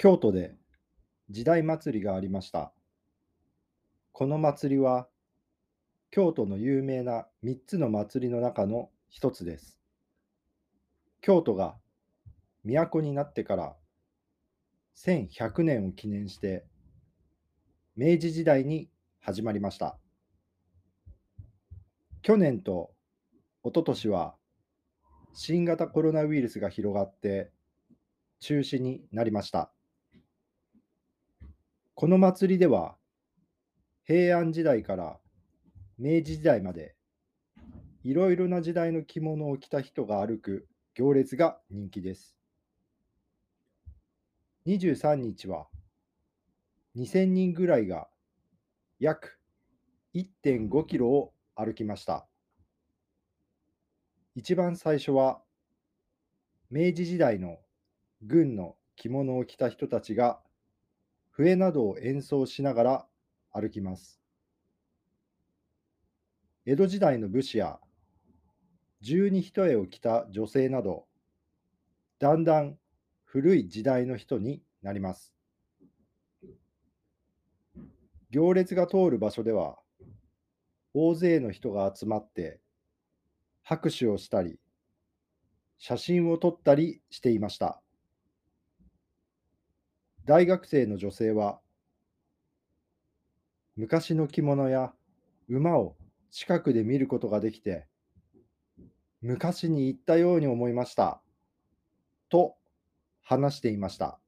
京都で時代祭りがありました。この祭りは京都の有名な3つの祭りの中の一つです。京都が都になってから1100年を記念して明治時代に始まりました。去年と一昨年は新型コロナウイルスが広がって中止になりました。この祭りでは平安時代から明治時代までいろいろな時代の着物を着た人が歩く行列が人気です。23日は2000人ぐらいが約1.5キロを歩きました。一番最初は明治時代の軍の着物を着た人たちが笛などを演奏しながら歩きます。江戸時代の武士や十二一重を着た女性などだんだん古い時代の人になります。行列が通る場所では大勢の人が集まって拍手をしたり写真を撮ったりしていました。大学生の女性は昔の着物や馬を近くで見ることができて昔に行ったように思いましたと話していました。